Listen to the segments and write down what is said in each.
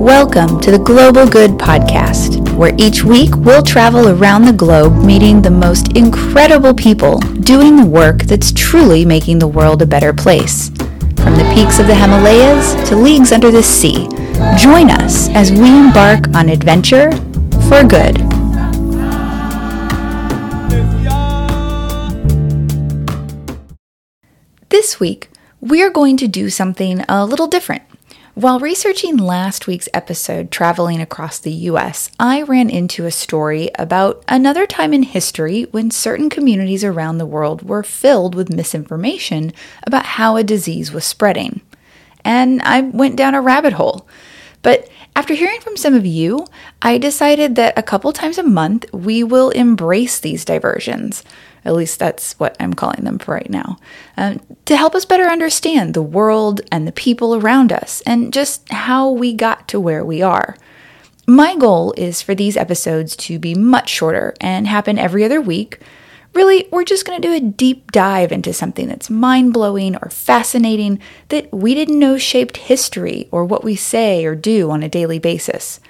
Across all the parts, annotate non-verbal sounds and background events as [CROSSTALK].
Welcome to the Global Good Podcast, where each week we'll travel around the globe meeting the most incredible people doing the work that's truly making the world a better place. From the peaks of the Himalayas to leagues under the sea, join us as we embark on adventure for good. This week, we're going to do something a little different. While researching last week's episode, Traveling Across the US, I ran into a story about another time in history when certain communities around the world were filled with misinformation about how a disease was spreading. And I went down a rabbit hole. But after hearing from some of you, I decided that a couple times a month we will embrace these diversions. At least that's what I'm calling them for right now. Um, to help us better understand the world and the people around us and just how we got to where we are. My goal is for these episodes to be much shorter and happen every other week. Really, we're just going to do a deep dive into something that's mind blowing or fascinating that we didn't know shaped history or what we say or do on a daily basis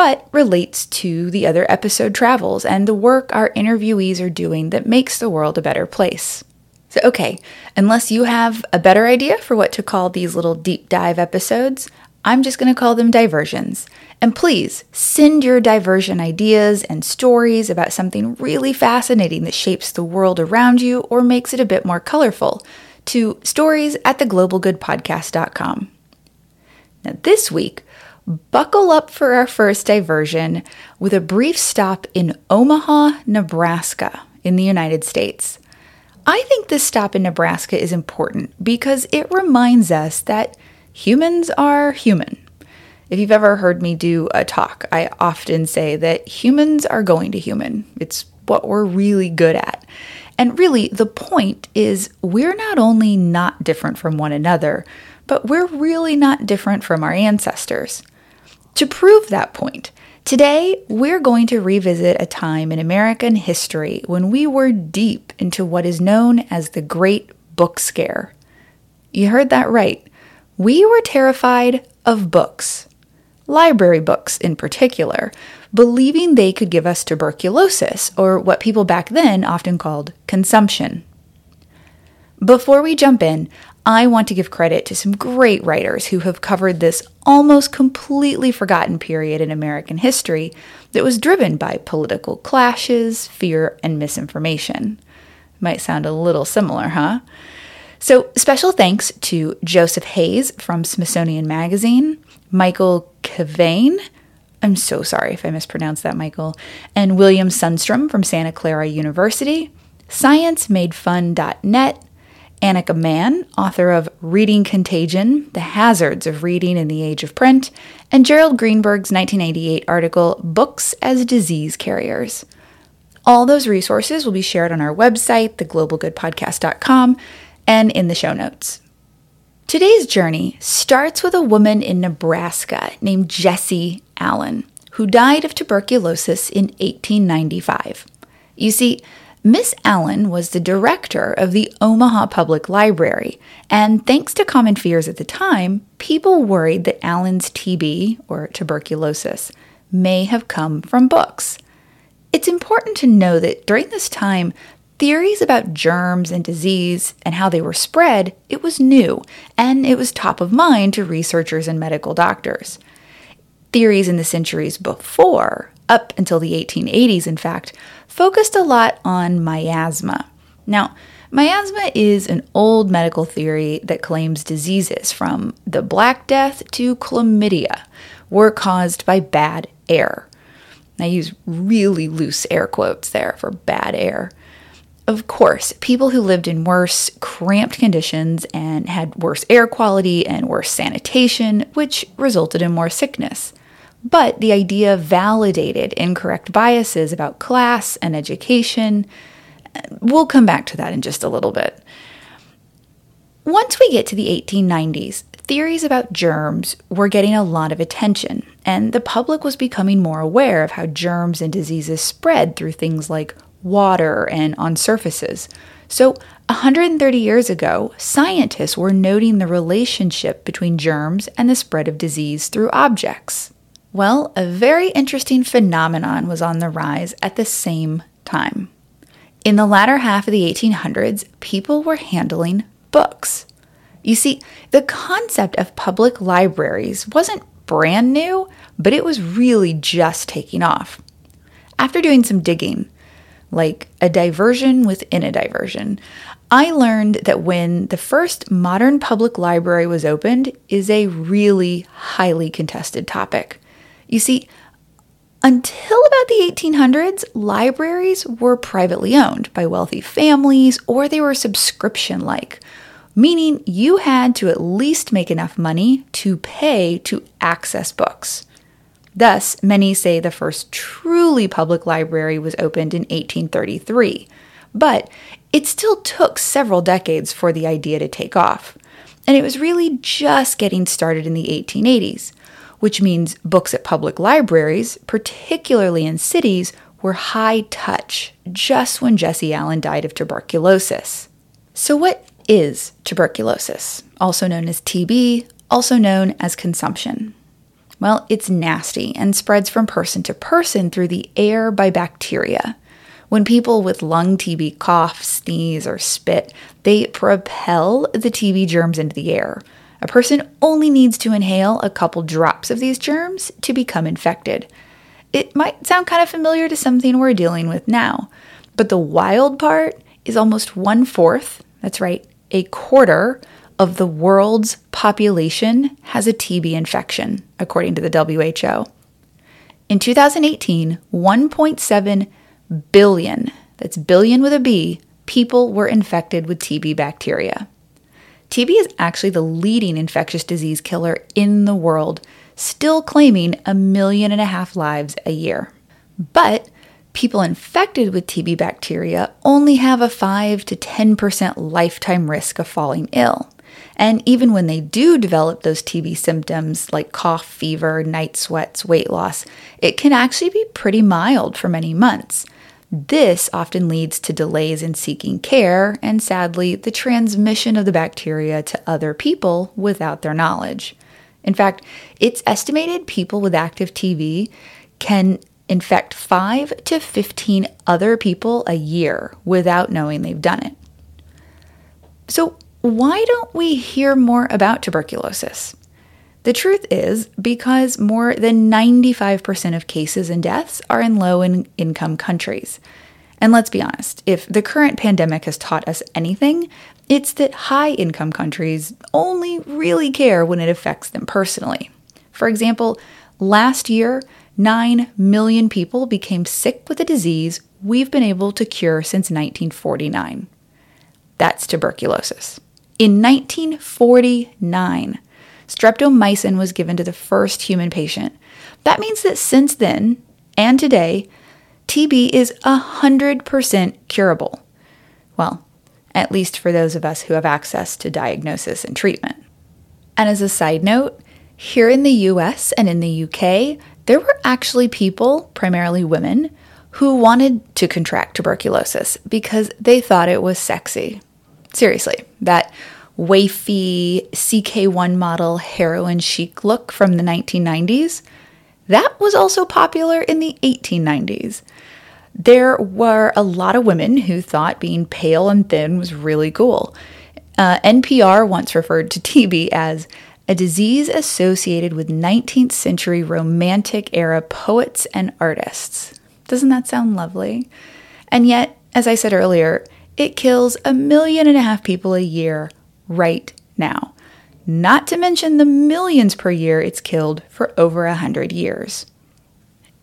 but relates to the other episode travels and the work our interviewees are doing that makes the world a better place. So, okay, unless you have a better idea for what to call these little deep dive episodes, I'm just going to call them diversions. And please send your diversion ideas and stories about something really fascinating that shapes the world around you or makes it a bit more colorful to stories at theglobalgoodpodcast.com. Now, this week, buckle up for our first diversion with a brief stop in Omaha, Nebraska, in the United States. I think this stop in Nebraska is important because it reminds us that humans are human. If you've ever heard me do a talk, I often say that humans are going to human. It's what we're really good at. And really, the point is we're not only not different from one another, but we're really not different from our ancestors. To prove that point, today we're going to revisit a time in American history when we were deep into what is known as the Great Book Scare. You heard that right. We were terrified of books, library books in particular, believing they could give us tuberculosis, or what people back then often called consumption. Before we jump in, I want to give credit to some great writers who have covered this almost completely forgotten period in American history that was driven by political clashes, fear, and misinformation. Might sound a little similar, huh? So, special thanks to Joseph Hayes from Smithsonian Magazine, Michael Kevane, I'm so sorry if I mispronounced that, Michael, and William Sundstrom from Santa Clara University, ScienceMadeFun.net, Annika Mann, author of Reading Contagion The Hazards of Reading in the Age of Print, and Gerald Greenberg's 1988 article Books as Disease Carriers. All those resources will be shared on our website, theglobalgoodpodcast.com, and in the show notes. Today's journey starts with a woman in Nebraska named Jessie Allan, who died of tuberculosis in 1895. You see, Miss Allan was the director of the Omaha Public Library, and thanks to common fears at the time, people worried that Allan's TB, or tuberculosis, may have come from books. It's important to know that during this time, theories about germs and disease and how they were spread, it was new, and it was top of mind to researchers and medical doctors. Theories in the centuries before, up until the 1880s in fact, focused a lot on miasma. Now, miasma is an old medical theory that claims diseases from the Black Death to chlamydia were caused by bad air. I use really loose air quotes there for bad air. Of course, people who lived in worse, cramped conditions and had worse air quality and worse sanitation, which resulted in more sickness. But the idea validated incorrect biases about class and education. We'll come back to that in just a little bit. Once we get to the 1890s, theories about germs were getting a lot of attention, and the public was becoming more aware of how germs and diseases spread through things like water and on surfaces. So, 130 years ago, scientists were noting the relationship between germs and the spread of disease through objects. Well, a very interesting phenomenon was on the rise at the same time. In the latter half of the 1800s, people were handling books. You see, the concept of public libraries wasn't brand new, but it was really just taking off. After doing some digging, like a diversion within a diversion, I learned that when the first modern public library was opened is a really highly contested topic. You see, until about the 1800s, libraries were privately owned by wealthy families or they were subscription like, meaning you had to at least make enough money to pay to access books. Thus, many say the first truly public library was opened in 1833, but it still took several decades for the idea to take off. And it was really just getting started in the 1880s which means books at public libraries, particularly in cities, were high touch just when Jessie Allan died of tuberculosis. So, what is tuberculosis, also known as TB, also known as consumption? Well, it's nasty and spreads from person to person through the air by bacteria. When people with lung TB cough, sneeze, or spit, they propel the TB germs into the air, a person only needs to inhale a couple drops of these germs to become infected. It might sound kind of familiar to something we're dealing with now, but the wild part is almost one fourth, that's right, a quarter of the world's population has a TB infection, according to the WHO. In 2018, 1.7 billion, that's billion with a B, people were infected with TB bacteria. TB is actually the leading infectious disease killer in the world, still claiming a million and a half lives a year. But people infected with TB bacteria only have a 5 to 10% lifetime risk of falling ill. And even when they do develop those TB symptoms like cough, fever, night sweats, weight loss, it can actually be pretty mild for many months. This often leads to delays in seeking care and, sadly, the transmission of the bacteria to other people without their knowledge. In fact, it's estimated people with active TB can infect 5 to 15 other people a year without knowing they've done it. So, why don't we hear more about tuberculosis? The truth is because more than 95% of cases and deaths are in low income countries. And let's be honest, if the current pandemic has taught us anything, it's that high income countries only really care when it affects them personally. For example, last year, 9 million people became sick with a disease we've been able to cure since 1949. That's tuberculosis. In 1949, streptomycin was given to the first human patient. That means that since then and today, TB is 100% curable. Well, at least for those of us who have access to diagnosis and treatment. And as a side note, here in the US and in the UK, there were actually people, primarily women, who wanted to contract tuberculosis because they thought it was sexy. Seriously, that wafy CK1 model heroin chic look from the 1990s, that was also popular in the 1890s. There were a lot of women who thought being pale and thin was really cool. Uh, NPR once referred to TB as a disease associated with 19th century romantic era poets and artists. Doesn't that sound lovely? And yet, as I said earlier, it kills a million and a half people a year right now, not to mention the millions per year it's killed for over a hundred years.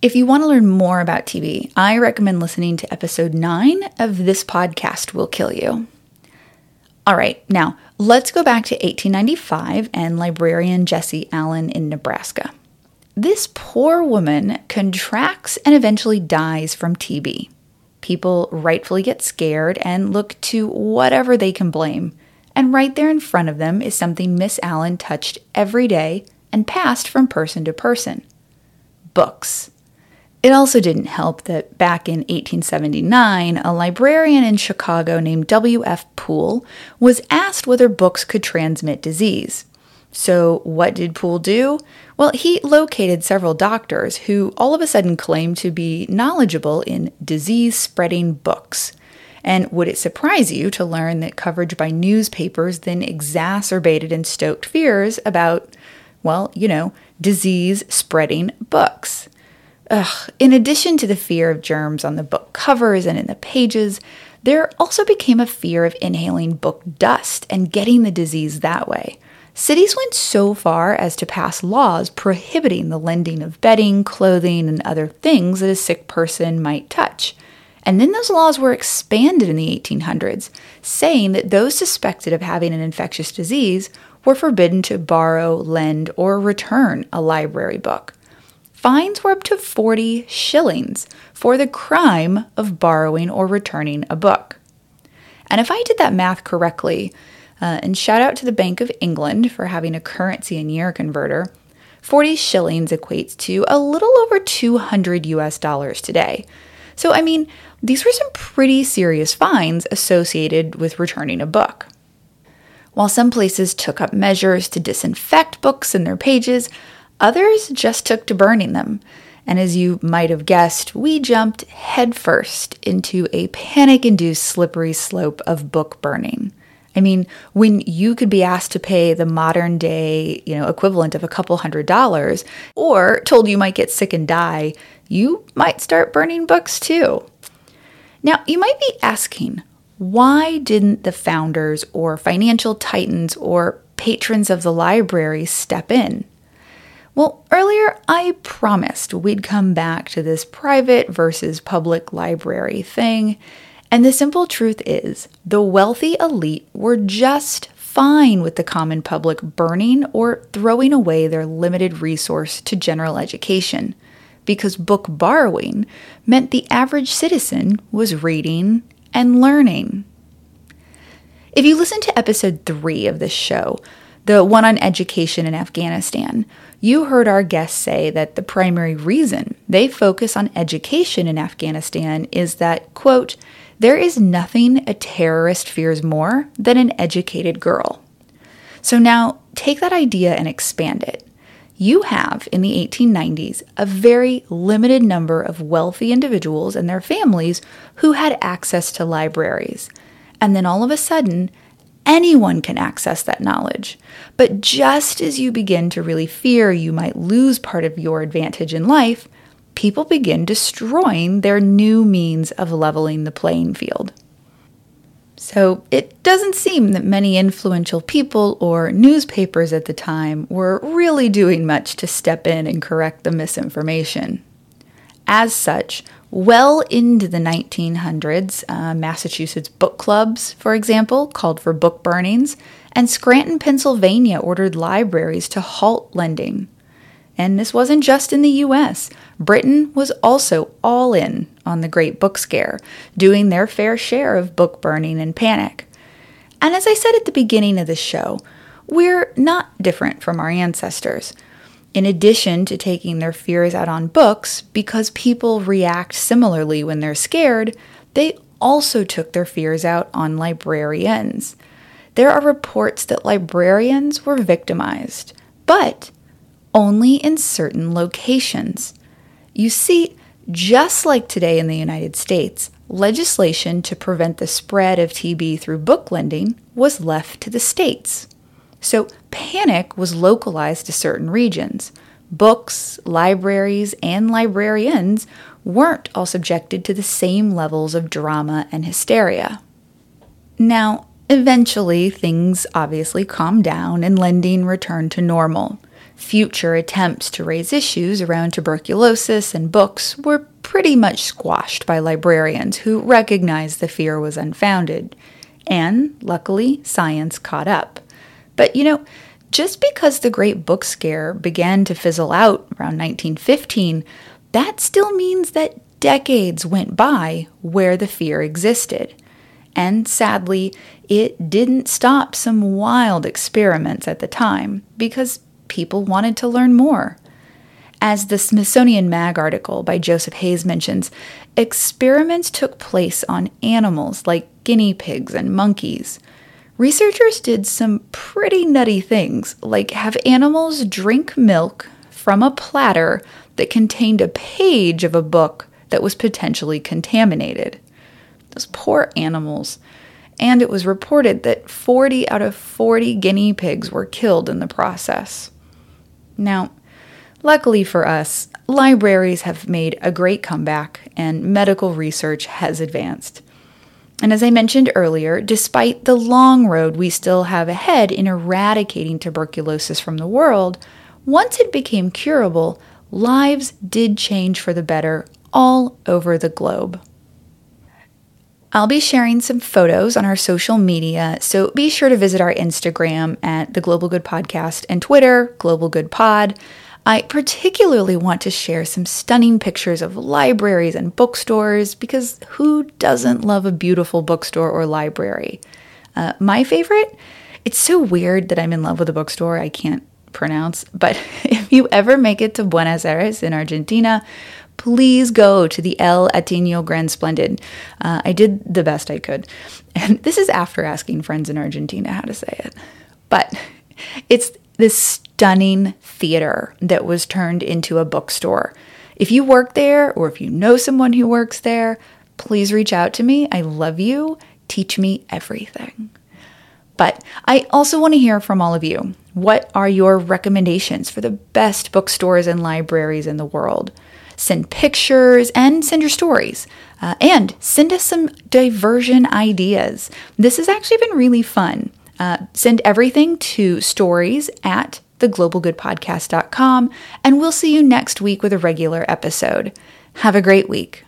If you want to learn more about TB, I recommend listening to episode 9 of This Podcast Will Kill You. All right, now let's go back to 1895 and librarian Jessie Allan in Nebraska. This poor woman contracts and eventually dies from TB. People rightfully get scared and look to whatever they can blame and right there in front of them is something Miss Allan touched every day and passed from person to person books. It also didn't help that back in 1879, a librarian in Chicago named W.F. Poole was asked whether books could transmit disease. So, what did Poole do? Well, he located several doctors who all of a sudden claimed to be knowledgeable in disease spreading books. And would it surprise you to learn that coverage by newspapers then exacerbated and stoked fears about, well, you know, disease spreading books? Ugh. In addition to the fear of germs on the book covers and in the pages, there also became a fear of inhaling book dust and getting the disease that way. Cities went so far as to pass laws prohibiting the lending of bedding, clothing, and other things that a sick person might touch. And then those laws were expanded in the 1800s, saying that those suspected of having an infectious disease were forbidden to borrow, lend, or return a library book. Fines were up to 40 shillings for the crime of borrowing or returning a book. And if I did that math correctly, uh, and shout out to the Bank of England for having a currency and year converter, 40 shillings equates to a little over 200 US dollars today. So, I mean, these were some pretty serious fines associated with returning a book. While some places took up measures to disinfect books and their pages, others just took to burning them. And as you might have guessed, we jumped headfirst into a panic induced slippery slope of book burning. I mean, when you could be asked to pay the modern day, you know, equivalent of a couple hundred dollars or told you might get sick and die, you might start burning books too. Now, you might be asking, why didn't the founders or financial titans or patrons of the library step in? Well, earlier I promised we'd come back to this private versus public library thing, and the simple truth is the wealthy elite were just fine with the common public burning or throwing away their limited resource to general education because book borrowing meant the average citizen was reading and learning. If you listen to episode three of this show, the one on education in Afghanistan, you heard our guests say that the primary reason they focus on education in Afghanistan is that, quote, there is nothing a terrorist fears more than an educated girl. So now take that idea and expand it you have in the 1890s a very limited number of wealthy individuals and their families who had access to libraries. And then all of a sudden, anyone can access that knowledge. But just as you begin to really fear you might lose part of your advantage in life, people begin destroying their new means of leveling the playing field. So it doesn't seem that many influential people or newspapers at the time were really doing much to step in and correct the misinformation. As such, well into the 1900s, uh, Massachusetts book clubs, for example, called for book burnings, and Scranton, Pennsylvania ordered libraries to halt lending. And this wasn't just in the US. Britain was also all in on the Great Book Scare, doing their fair share of book burning and panic. And as I said at the beginning of the show, we're not different from our ancestors. In addition to taking their fears out on books, because people react similarly when they're scared, they also took their fears out on librarians. There are reports that librarians were victimized, but only in certain locations. You see, just like today in the United States, legislation to prevent the spread of TB through book lending was left to the states. So panic was localized to certain regions. Books, libraries, and librarians weren't all subjected to the same levels of drama and hysteria. Now, eventually, things obviously calmed down and lending returned to normal. Future attempts to raise issues around tuberculosis and books were pretty much squashed by librarians who recognized the fear was unfounded. And luckily, science caught up. But you know, just because the Great Book Scare began to fizzle out around 1915, that still means that decades went by where the fear existed. And sadly, it didn't stop some wild experiments at the time because people wanted to learn more. As the Smithsonian Mag article by Joseph Hayes mentions, experiments took place on animals like guinea pigs and monkeys. Researchers did some pretty nutty things, like have animals drink milk from a platter that contained a page of a book that was potentially contaminated. Those poor animals. And it was reported that 40 out of 40 guinea pigs were killed in the process. Now, luckily for us, libraries have made a great comeback and medical research has advanced. And as I mentioned earlier, despite the long road we still have ahead in eradicating tuberculosis from the world, once it became curable, lives did change for the better all over the globe. I'll be sharing some photos on our social media, so be sure to visit our Instagram at the Global Good Podcast and Twitter, Global Good Pod. I particularly want to share some stunning pictures of libraries and bookstores because who doesn't love a beautiful bookstore or library? Uh, my favorite? It's so weird that I'm in love with a bookstore I can't pronounce, but [LAUGHS] if you ever make it to Buenos Aires in Argentina, please go to the El Ateneo Grand Splendid. Uh, I did the best I could. And [LAUGHS] this is after asking friends in Argentina how to say it. But it's this stunning theater that was turned into a bookstore. If you work there or if you know someone who works there, please reach out to me. I love you. Teach me everything. But I also want to hear from all of you. What are your recommendations for the best bookstores and libraries in the world? Send pictures and send your stories. Uh, and send us some diversion ideas. This has actually been really fun. Uh, send everything to stories at theglobalgoodpodcast.com, and we'll see you next week with a regular episode. Have a great week.